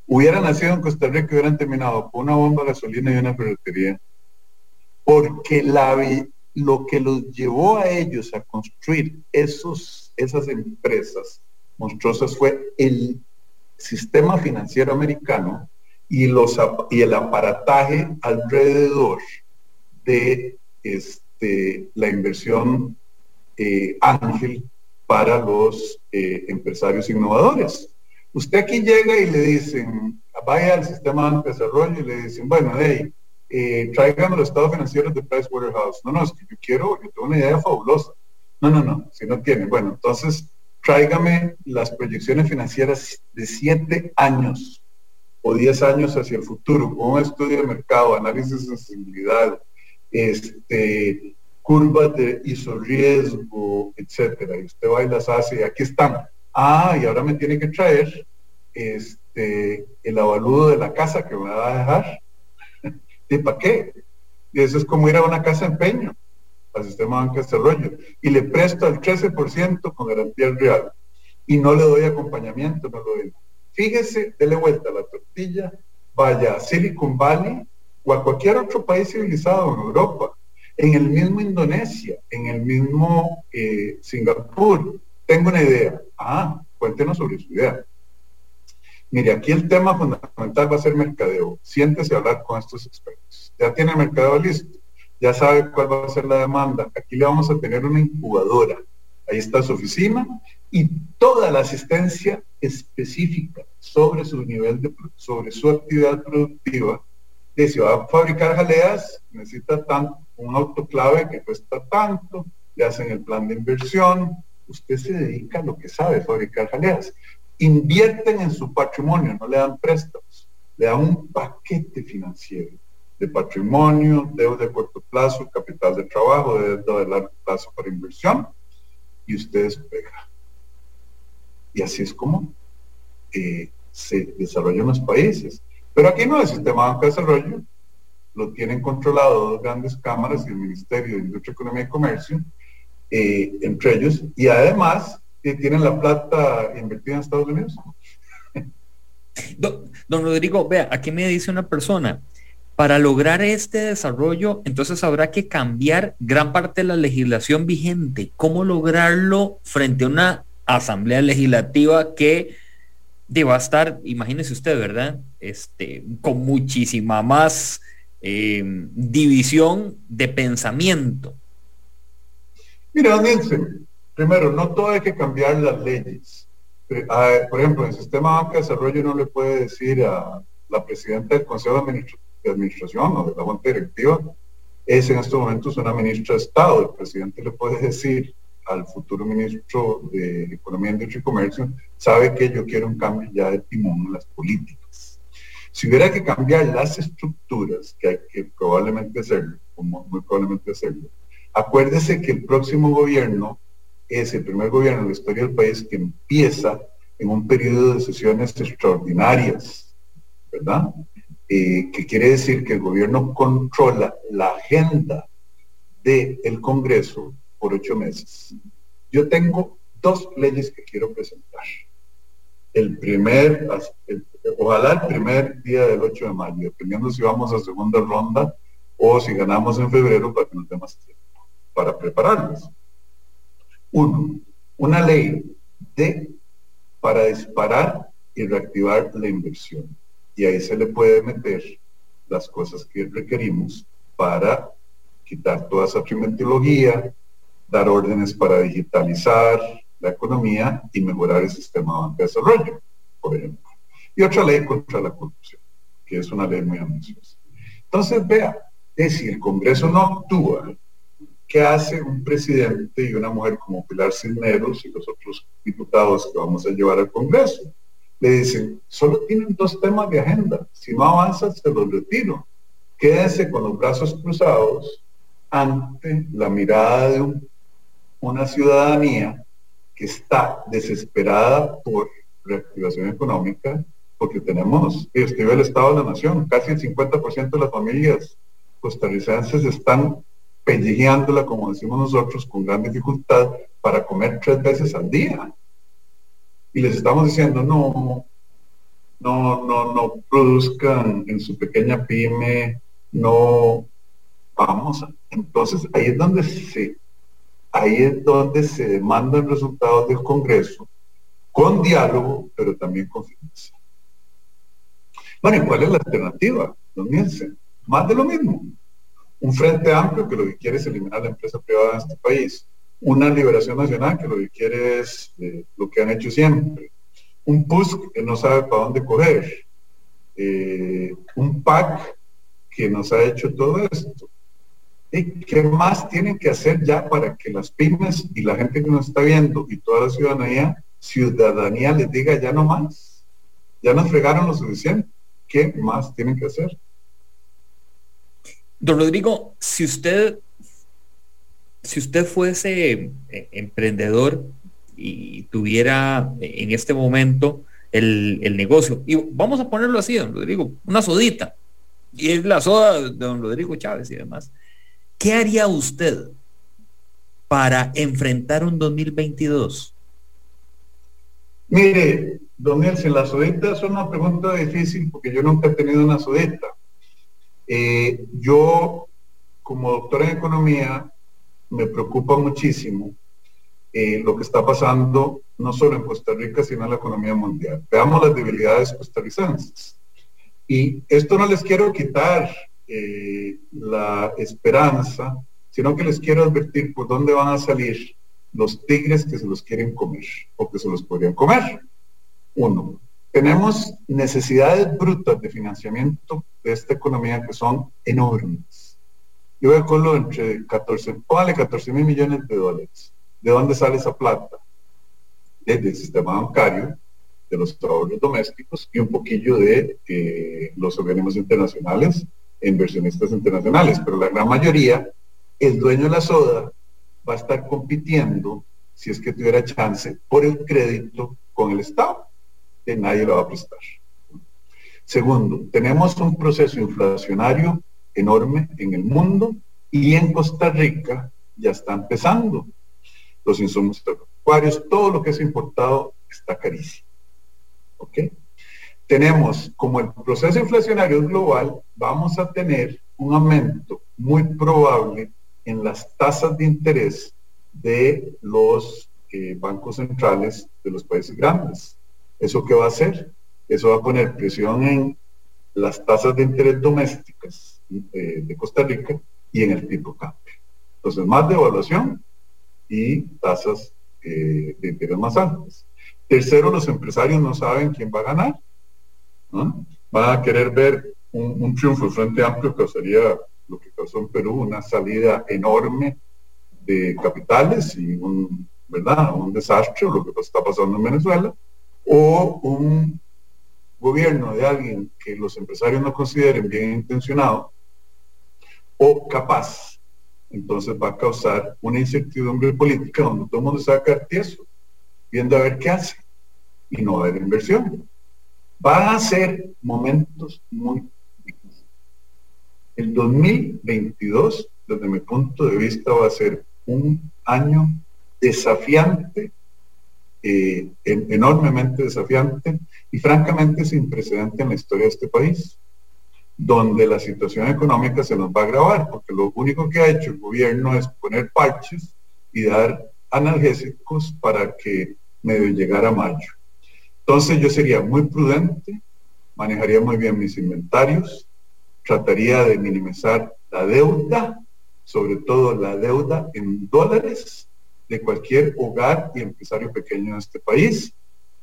hubieran nacido en Costa Rica y hubieran terminado con una bomba de gasolina y una ferretería, porque la, lo que los llevó a ellos a construir esos, esas empresas monstruosas fue el sistema financiero americano y, los, y el aparataje alrededor de este, la inversión eh, ángel para los eh, empresarios innovadores. Usted aquí llega y le dicen, vaya al sistema de desarrollo y le dicen, bueno, hey, eh, traigan los estados financieros de Pricewaterhouse. No, no, es que yo quiero, yo tengo una idea fabulosa. No, no, no, si no tienen. Bueno, entonces tráigame las proyecciones financieras de siete años o 10 años hacia el futuro, con un estudio de mercado, análisis de sensibilidad, este, curvas de isoriesgo, etcétera. Y usted va y las hace, y aquí están. Ah, y ahora me tiene que traer este, el avalúo de la casa que me va a dejar. (laughs) ¿Y para qué? Y eso es como ir a una casa de empeño, al sistema banca de desarrollo, y le presto al 13% con garantía real. Y no le doy acompañamiento, no lo doy Fíjese, dele vuelta a la tortilla, vaya a Silicon Valley o a cualquier otro país civilizado en Europa, en el mismo Indonesia, en el mismo eh, Singapur. Tengo una idea. Ah, cuéntenos sobre su idea. Mire, aquí el tema fundamental va a ser mercadeo. Siéntese a hablar con estos expertos. Ya tiene el mercadeo listo. Ya sabe cuál va a ser la demanda. Aquí le vamos a tener una incubadora. Ahí está su oficina y toda la asistencia específica sobre su nivel de, sobre su actividad productiva. De va a fabricar jaleas, necesita tanto, un autoclave que cuesta tanto, le hacen el plan de inversión, usted se dedica a lo que sabe, fabricar jaleas. Invierten en su patrimonio, no le dan préstamos, le dan un paquete financiero de patrimonio, deuda de corto plazo, capital de trabajo, deuda de largo plazo para inversión, y usted despega. Y así es como eh, se desarrollan los países. Pero aquí no, el sistema banca de desarrollo lo tienen controlado dos grandes cámaras y el Ministerio de Industria, Economía y Comercio, eh, entre ellos, y además que tienen la plata invertida en Estados Unidos. (laughs) Don, don, Rodrigo, vea, aquí me dice una persona, para lograr este desarrollo, entonces habrá que cambiar gran parte de la legislación vigente. ¿Cómo lograrlo frente a una asamblea legislativa que deba estar, imagínese usted, ¿verdad? Este, con muchísima más eh, división de pensamiento. Mira, Nielsen, primero, no todo hay que cambiar las leyes. Eh, por ejemplo, el sistema de desarrollo no le puede decir a la presidenta del Consejo de Administración o de la Junta Directiva, es en estos momentos una ministra de Estado. El presidente le puede decir al futuro ministro de Economía, Industria y Comercio, sabe que yo quiero un cambio ya de timón en las políticas. Si hubiera que cambiar las estructuras, que hay que probablemente hacerlo, como muy probablemente hacerlo, acuérdese que el próximo gobierno es el primer gobierno en la historia del país que empieza en un periodo de sesiones extraordinarias, ¿verdad? Eh, que quiere decir que el gobierno controla la agenda del Congreso por ocho meses. Yo tengo dos leyes que quiero presentar. El primer, ojalá el primer día del 8 de mayo, dependiendo si vamos a segunda ronda o si ganamos en febrero para que nos dé más tiempo para prepararnos. Uno, una ley de para disparar y reactivar la inversión. Y ahí se le puede meter las cosas que requerimos para quitar toda esa trimetología, dar órdenes para digitalizar la economía y mejorar el sistema de desarrollo, por ejemplo. Y otra ley contra la corrupción, que es una ley muy ambiciosa. Entonces, vea, es si el Congreso no actúa, ¿qué hace un presidente y una mujer como Pilar Cisneros y los otros diputados que vamos a llevar al Congreso? Le dicen, solo tienen dos temas de agenda, si no avanzan se los retiro. Quédense con los brazos cruzados ante la mirada de una ciudadanía que está desesperada por reactivación económica, porque tenemos, escribe el Estado de la Nación, casi el 50% de las familias costarricenses están pellejeándola, como decimos nosotros, con gran dificultad para comer tres veces al día. Y les estamos diciendo, no, no, no, no produzcan en su pequeña pyme, no, vamos. Entonces ahí es donde se, ahí es donde se demandan resultados del Congreso, con diálogo, pero también con financiación. Bueno, ¿y cuál es la alternativa, don Nielsen? Más de lo mismo. Un frente amplio que lo que quiere es eliminar la empresa privada en este país. Una liberación nacional que lo que quiere es eh, lo que han hecho siempre. Un PUSC que no sabe para dónde coger. Eh, un PAC que nos ha hecho todo esto. ¿Y qué más tienen que hacer ya para que las pymes y la gente que nos está viendo y toda la ciudadanía, ciudadanía les diga ya no más? Ya nos fregaron lo suficiente. ¿Qué más tienen que hacer? Don Rodrigo, si usted, si usted fuese eh, emprendedor y tuviera en este momento el, el, negocio, y vamos a ponerlo así, don Rodrigo, una sodita, y es la soda de don Rodrigo Chávez y demás, ¿qué haría usted para enfrentar un 2022? Mire, don Nelson, la sodita es una pregunta difícil porque yo nunca he tenido una sodita. Eh, yo, como doctor en economía, me preocupa muchísimo eh, lo que está pasando no solo en Costa Rica, sino en la economía mundial. Veamos las debilidades costarricenses. Y esto no les quiero quitar eh, la esperanza, sino que les quiero advertir por dónde van a salir los tigres que se los quieren comer o que se los podrían comer. Uno, tenemos necesidades brutas de financiamiento de esta economía que son enormes. Yo voy a entre 14, póngale 14 mil millones de dólares. ¿De dónde sale esa plata? Desde el sistema bancario, de los trabajadores domésticos y un poquillo de eh, los organismos internacionales e inversionistas internacionales, pero la gran mayoría, el dueño de la soda va a estar compitiendo, si es que tuviera chance, por el crédito con el Estado, que nadie lo va a prestar. Segundo, tenemos un proceso inflacionario enorme en el mundo y en Costa Rica ya está empezando. Los insumos agropecuarios, todo lo que es importado está carísimo. ¿Ok? Tenemos, como el proceso inflacionario global, vamos a tener un aumento muy probable en las tasas de interés de los eh, bancos centrales de los países grandes. ¿Eso qué va a hacer? Eso va a poner presión en las tasas de interés domésticas eh, de Costa Rica y en el tipo cambio. Entonces, más devaluación y tasas eh, de interés más altas. Tercero, los empresarios no saben quién va a ganar. Van a querer ver un, triunfo de Frente Amplio que causaría lo que causó en Perú, una salida enorme de capitales y un, ¿verdad? un desastre, lo que está pasando en Venezuela, o un gobierno de alguien que los empresarios no consideren bien intencionado o capaz, entonces va a causar una incertidumbre política donde todo el mundo se va a viendo a ver qué hace y no va a haber inversión. Van a ser momentos muy difíciles. El 2022, desde mi punto de vista, va a ser un año desafiante, eh, enormemente desafiante y francamente sin precedente en la historia de este país, donde la situación económica se nos va a agravar, porque lo único que ha hecho el gobierno es poner parches y dar analgésicos para que medio llegara a mayo. Entonces yo sería muy prudente, manejaría muy bien mis inventarios, trataría de minimizar la deuda, sobre todo la deuda en dólares de cualquier hogar y empresario pequeño en este país.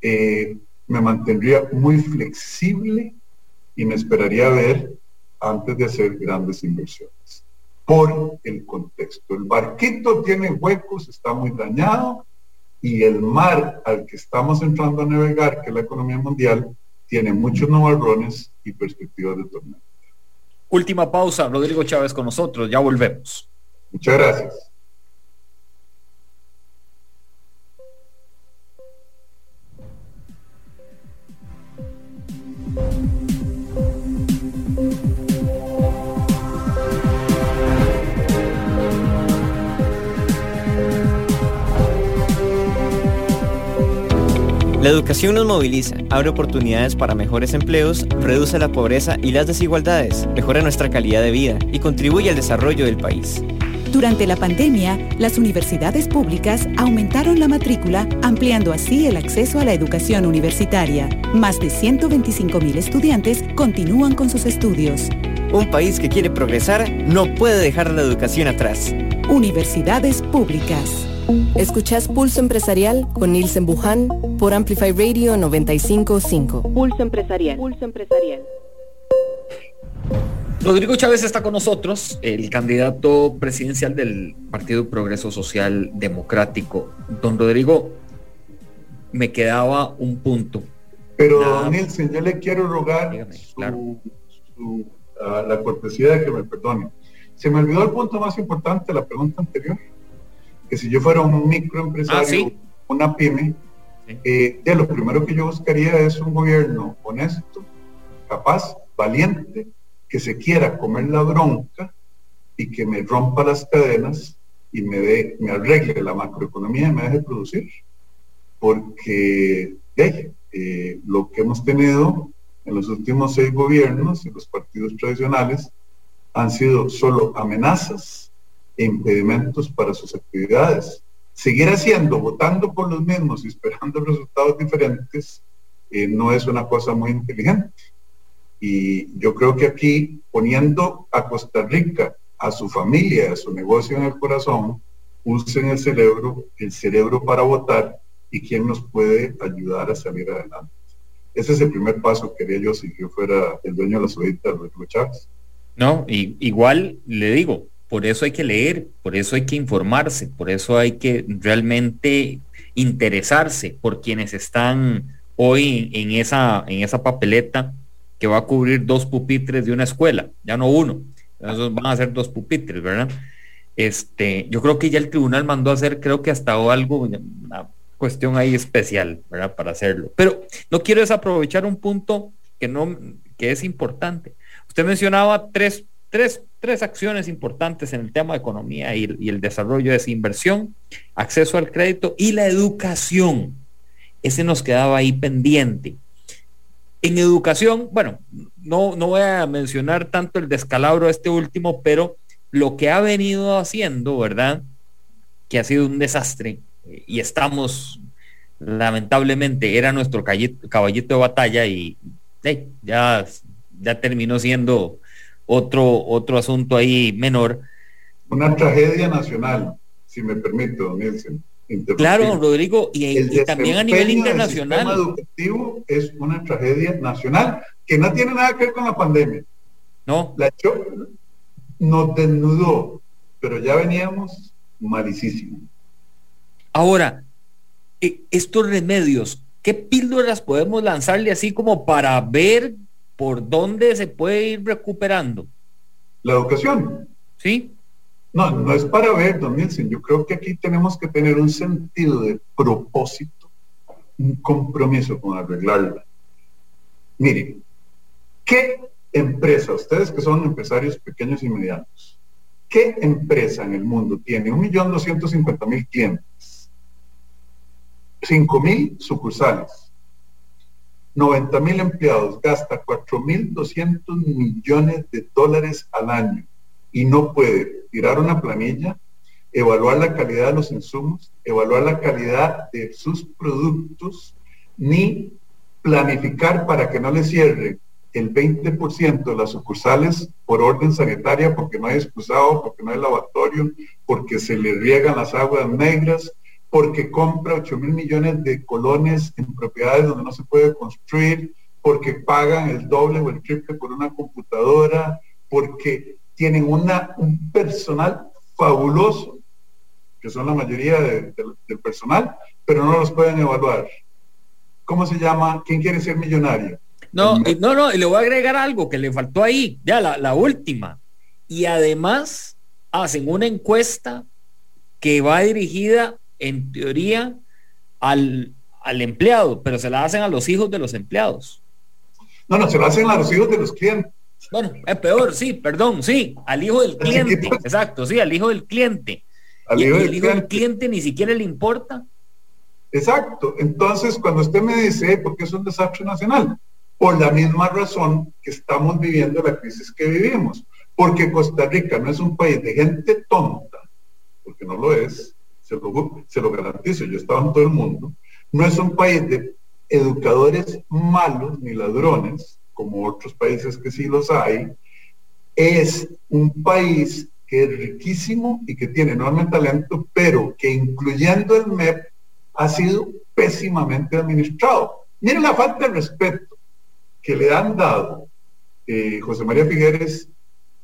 Eh, me mantendría muy flexible y me esperaría ver antes de hacer grandes inversiones. Por el contexto. El barquito tiene huecos, está muy dañado y el mar al que estamos entrando a navegar, que es la economía mundial, tiene muchos nubarrones y perspectivas de tormenta. Última pausa, Rodrigo Chávez con nosotros, ya volvemos. Muchas gracias. La educación nos moviliza, abre oportunidades para mejores empleos, reduce la pobreza y las desigualdades, mejora nuestra calidad de vida y contribuye al desarrollo del país. Durante la pandemia, las universidades públicas aumentaron la matrícula, ampliando así el acceso a la educación universitaria. Más de 125.000 estudiantes continúan con sus estudios. Un país que quiere progresar no puede dejar la educación atrás. Universidades públicas. Escuchas Pulso Empresarial con Nielsen Buján por Amplify Radio 955. Pulso Empresarial. Pulso Empresarial. Rodrigo Chávez está con nosotros, el candidato presidencial del Partido Progreso Social Democrático. Don Rodrigo, me quedaba un punto. Pero, don Nielsen, yo le quiero rogar la cortesía de que me perdone. Se me olvidó el punto más importante de la pregunta anterior que si yo fuera un microempresario, ah, una pyme, eh, de lo primero que yo buscaría es un gobierno honesto, capaz, valiente, que se quiera comer la bronca y que me rompa las cadenas y me, dé, me arregle la macroeconomía y me deje producir. Porque eh, lo que hemos tenido en los últimos seis gobiernos y los partidos tradicionales han sido solo amenazas impedimentos para sus actividades. Seguir haciendo, votando por los mismos y esperando resultados diferentes, eh, no es una cosa muy inteligente. Y yo creo que aquí, poniendo a Costa Rica, a su familia, a su negocio en el corazón, usen el cerebro, el cerebro para votar y quién nos puede ayudar a salir adelante. Ese es el primer paso que quería yo si yo fuera el dueño de la de Chávez. No, y, igual le digo, por eso hay que leer, por eso hay que informarse, por eso hay que realmente interesarse por quienes están hoy en esa, en esa papeleta que va a cubrir dos pupitres de una escuela, ya no uno, esos van a ser dos pupitres, ¿verdad? Este, yo creo que ya el tribunal mandó a hacer, creo que hasta algo, una cuestión ahí especial, ¿verdad? Para hacerlo. Pero no quiero desaprovechar un punto que no, que es importante. Usted mencionaba tres tres, tres acciones importantes en el tema de economía y, el desarrollo de esa inversión, acceso al crédito y la educación. Ese nos quedaba ahí pendiente. En educación, bueno, no, no voy a mencionar tanto el descalabro de este último, pero lo que ha venido haciendo, ¿verdad? Que ha sido un desastre y estamos, lamentablemente, era nuestro caballito de batalla y ya, ya terminó siendo otro, otro asunto ahí menor. Una tragedia nacional, si me permito, Nielsen. Claro, Rodrigo, y, también a nivel internacional. El educativo es una tragedia nacional que no tiene nada que ver con la pandemia. No. La nos desnudó, pero ya veníamos malicísimo. Ahora, e, estos remedios, ¿qué píldoras podemos lanzarle así como para ver por dónde se puede ir recuperando? La educación. Sí. No, no es para ver, don Nielsen. Yo creo que aquí tenemos que tener un sentido de propósito, un compromiso con arreglarla. Miren, ¿qué empresa, ustedes que son empresarios pequeños y medianos, qué empresa en el mundo tiene 1.250.000 clientes, 5.000 sucursales, 90 mil empleados, gasta 4.200 millones de dólares al año y no puede tirar una planilla, evaluar la calidad de los insumos, evaluar la calidad de sus productos, ni planificar para que no le cierre el 20% de las sucursales por orden sanitaria, porque no hay excusado, porque no hay lavatorio, porque se le riegan las aguas negras, porque compra 8 mil millones de colones en propiedades donde no se puede construir, porque pagan el doble o el triple por una computadora, porque tienen una, un personal fabuloso, que son la mayoría del personal, pero no los pueden evaluar. ¿Cómo se llama? ¿Quién quiere ser millonario? No, no, no, y le voy a agregar algo que le faltó ahí, ya la, la última. Y además hacen una encuesta que va dirigida, en teoría, al, al empleado, pero se la hacen a los hijos de los empleados. No, no, se lo hacen a los hijos de los clientes. Bueno, es peor, sí, perdón, sí, al hijo del (laughs) cliente, exacto, sí, al hijo del cliente. Al y, hijo, el hijo del cliente ni siquiera le importa. Exacto, entonces cuando usted me dice, ¿por qué es un desastre nacional? Por la misma razón que estamos viviendo la crisis que vivimos. Porque Costa Rica no es un país de gente tonta, porque no lo es, se lo, se lo garantizo, yo estaba en todo el mundo, no es un país de educadores malos ni ladrones, como otros países que sí los hay, es un país que es riquísimo y que tiene enorme talento, pero que incluyendo el MEP ha sido pésimamente administrado. Miren la falta de respeto que le han dado eh, José María Figueres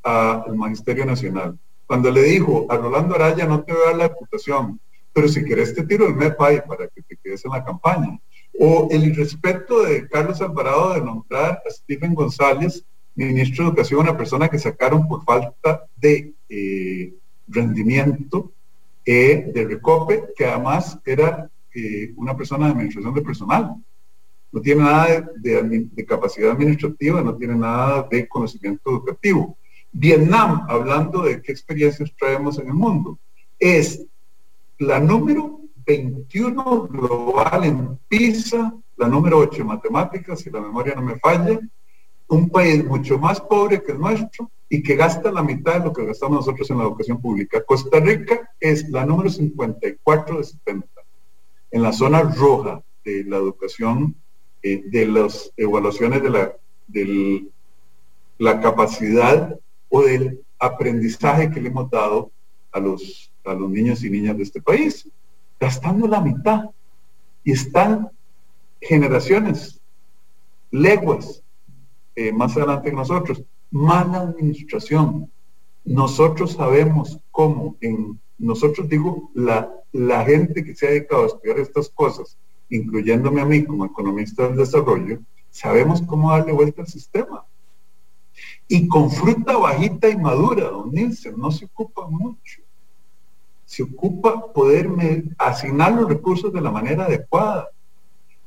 al Magisterio Nacional. Cuando le dijo a Rolando Araya, no te voy a dar la diputación, pero si quieres te tiro el MEP ahí para que te quedes en la campaña. O el irrespeto de Carlos Alvarado de nombrar a Stephen González, ministro de Educación, una persona que sacaron por falta de eh, rendimiento eh, de recope, que además era eh, una persona de administración de personal. No tiene nada de, capacidad administrativa, no tiene nada de conocimiento educativo. Vietnam, hablando de qué experiencias traemos en el mundo, es la número 21 global en PISA, la número 8 en matemáticas, si la memoria no me falla, un país mucho más pobre que el nuestro y que gasta la mitad de lo que gastamos nosotros en la educación pública. Costa Rica es la número 54 de 70, en la zona roja de la educación, eh, de las evaluaciones de la, de la capacidad o del aprendizaje que le hemos dado a los, a los niños y niñas de este país gastando la mitad. Y están generaciones, leguas, eh, más adelante que nosotros. Mala administración. Nosotros sabemos cómo, en nosotros digo, la, la gente que se ha dedicado a estudiar estas cosas, incluyéndome a mí como economista del desarrollo, sabemos cómo darle vuelta al sistema. Y con fruta bajita y madura, don Nielsen, no se ocupa mucho se ocupa poder asignar los recursos de la manera adecuada.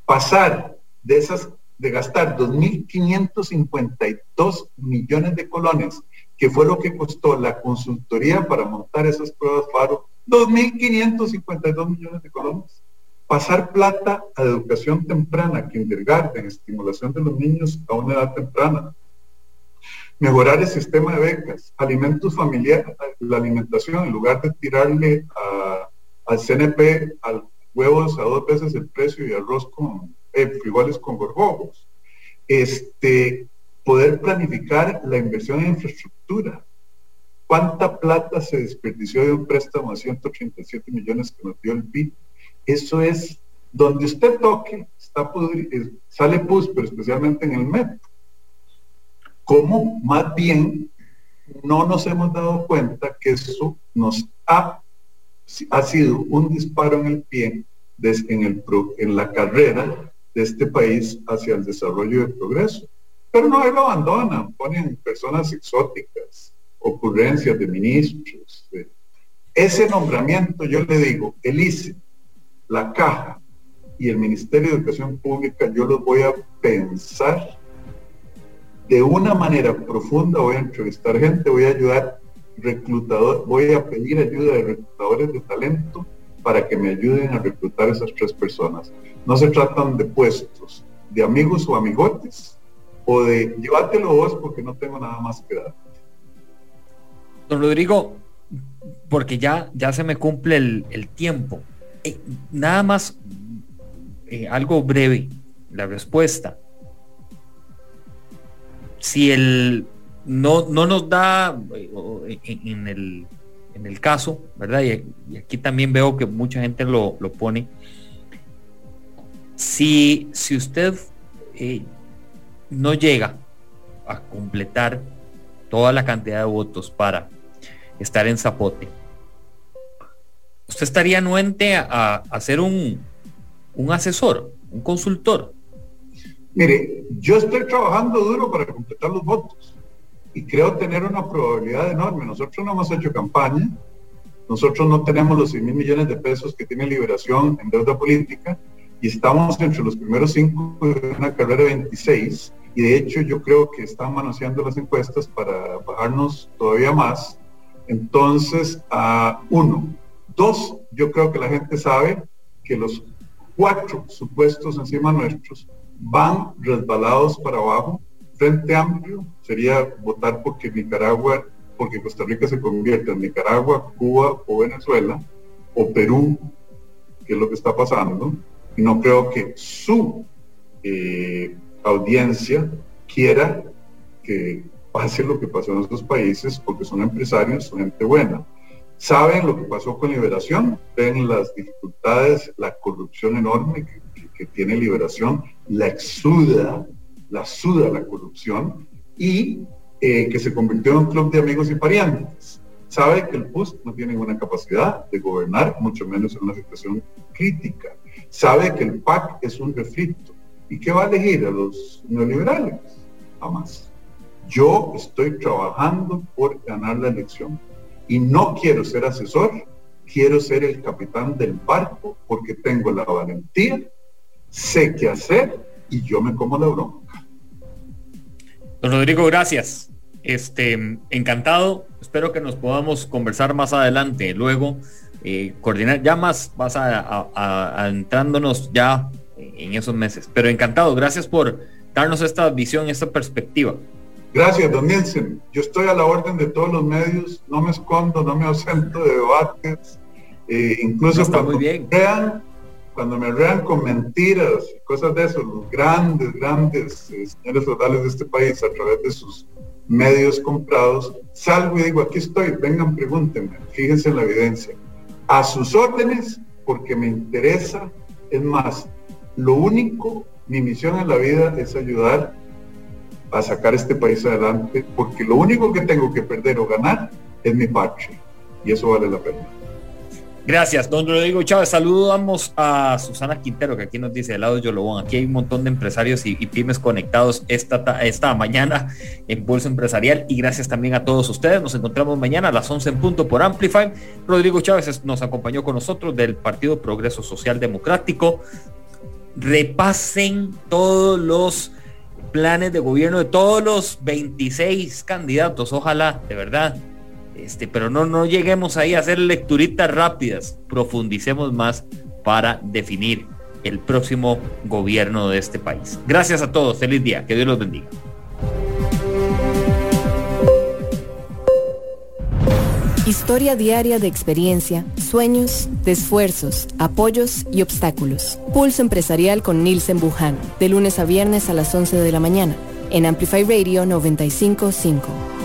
Pasar de esas, de gastar 2.552 millones de colones, que fue lo que costó la consultoría para montar esas pruebas FARO, 2.552 millones de colones. Pasar plata a educación temprana, kindergarten, estimulación de los niños a una edad temprana, mejorar el sistema de becas, alimentos familiares, la alimentación, en lugar de tirarle al CNP al huevos a dos veces el precio y arroz con eh, frijoles con gorgojos. Este, poder planificar la inversión en infraestructura. ¿Cuánta plata se desperdició de un préstamo de 137 millones que nos dio el PIB? Eso es donde usted toque, está eh, sale PUS, pero especialmente en el MEP cómo más bien no nos hemos dado cuenta que eso nos ha, ha sido un disparo en el pie en, el, en la carrera de este país hacia el desarrollo y el progreso. Pero no lo abandonan, ponen personas exóticas, ocurrencias de ministros. Ese nombramiento, yo le digo, el ICE, la Caja y el Ministerio de Educación Pública, yo los voy a pensar de una manera profunda voy a entrevistar gente, voy a ayudar reclutador, voy a pedir ayuda de reclutadores de talento para que me ayuden a reclutar esas tres personas. No se tratan de puestos, de amigos o amigotes, o de llévatelo vos porque no tengo nada más que dar. Don Rodrigo, porque ya, ya se me cumple el, tiempo. Eh, nada más, eh, algo breve, la respuesta si el no, no nos da eh, en, el, en el caso, ¿verdad? Y, aquí también veo que mucha gente lo, lo pone. Si, si usted eh, no llega a completar toda la cantidad de votos para estar en Zapote, usted estaría anuente a, a ser un, un asesor, un consultor. Mire, yo estoy trabajando duro para completar los votos y creo tener una probabilidad enorme. Nosotros no hemos hecho campaña, nosotros no tenemos los 6 mil millones de pesos que tiene Liberación en deuda política y estamos entre los primeros cinco de una carrera de 26 y de hecho yo creo que están manoseando las encuestas para bajarnos todavía más. Entonces, uno. Dos, yo creo que la gente sabe que los cuatro supuestos encima nuestros van resbalados para abajo. Frente amplio sería votar porque Nicaragua, porque Costa Rica se convierta en Nicaragua, Cuba o Venezuela, o Perú, que es lo que está pasando. No creo que su eh, audiencia quiera que pase lo que pasó en esos países porque son empresarios, son gente buena. Saben lo que pasó con Liberación, ven las dificultades, la corrupción enorme que, tiene Liberación, la exuda, la suda la corrupción y eh, que se convirtió en un club de amigos y parientes. Sabe que el PUS no tiene ninguna capacidad de gobernar, mucho menos en una situación crítica. Sabe que el PAC es un refrito. ¿Y qué va a elegir a los neoliberales? Jamás. Yo estoy trabajando por ganar la elección y no quiero ser asesor, quiero ser el capitán del barco porque tengo la valentía, sé qué hacer y yo me como la bronca. Don Rodrigo, gracias. Este, encantado. Espero que nos podamos conversar más adelante. Luego, eh, coordinar ya más, vas a, entrándonos ya en esos meses. Pero encantado. Gracias por darnos esta visión, esta perspectiva. Gracias, don Nielsen. Yo estoy a la orden de todos los medios, no me escondo, no me ausento de debates, eh, incluso cuando, Me rean, cuando me rean con mentiras y cosas de eso, los grandes, grandes eh, señores feudales de este país a través de sus medios comprados, salgo y digo, aquí estoy, vengan, pregúntenme, fíjense en la evidencia. A sus órdenes, porque me interesa, es más, lo único, mi misión en la vida es ayudar a sacar este país adelante, porque lo único que tengo que perder o ganar es mi patria, y eso vale la pena. Gracias, don Rodrigo Chávez. Saludamos a Susana Quintero, que aquí nos dice del lado de Yolobón. Aquí hay un montón de empresarios y, pymes conectados esta, esta mañana en Pulso Empresarial. Y gracias también a todos ustedes. Nos encontramos mañana a las 11 en punto por Amplify. Rodrigo Chávez nos acompañó con nosotros del Partido Progreso Social Democrático. Repasen todos los planes de gobierno de todos los 26 candidatos, ojalá, de verdad. Este, pero no, no lleguemos ahí a hacer lecturitas rápidas, profundicemos más para definir el próximo gobierno de este país. Gracias a todos, feliz día, que Dios los bendiga. Historia diaria de experiencia, sueños, de esfuerzos, apoyos y obstáculos. Pulso empresarial con Nielsen Buján, de lunes a viernes a las 11 de la mañana, en Amplify Radio 955.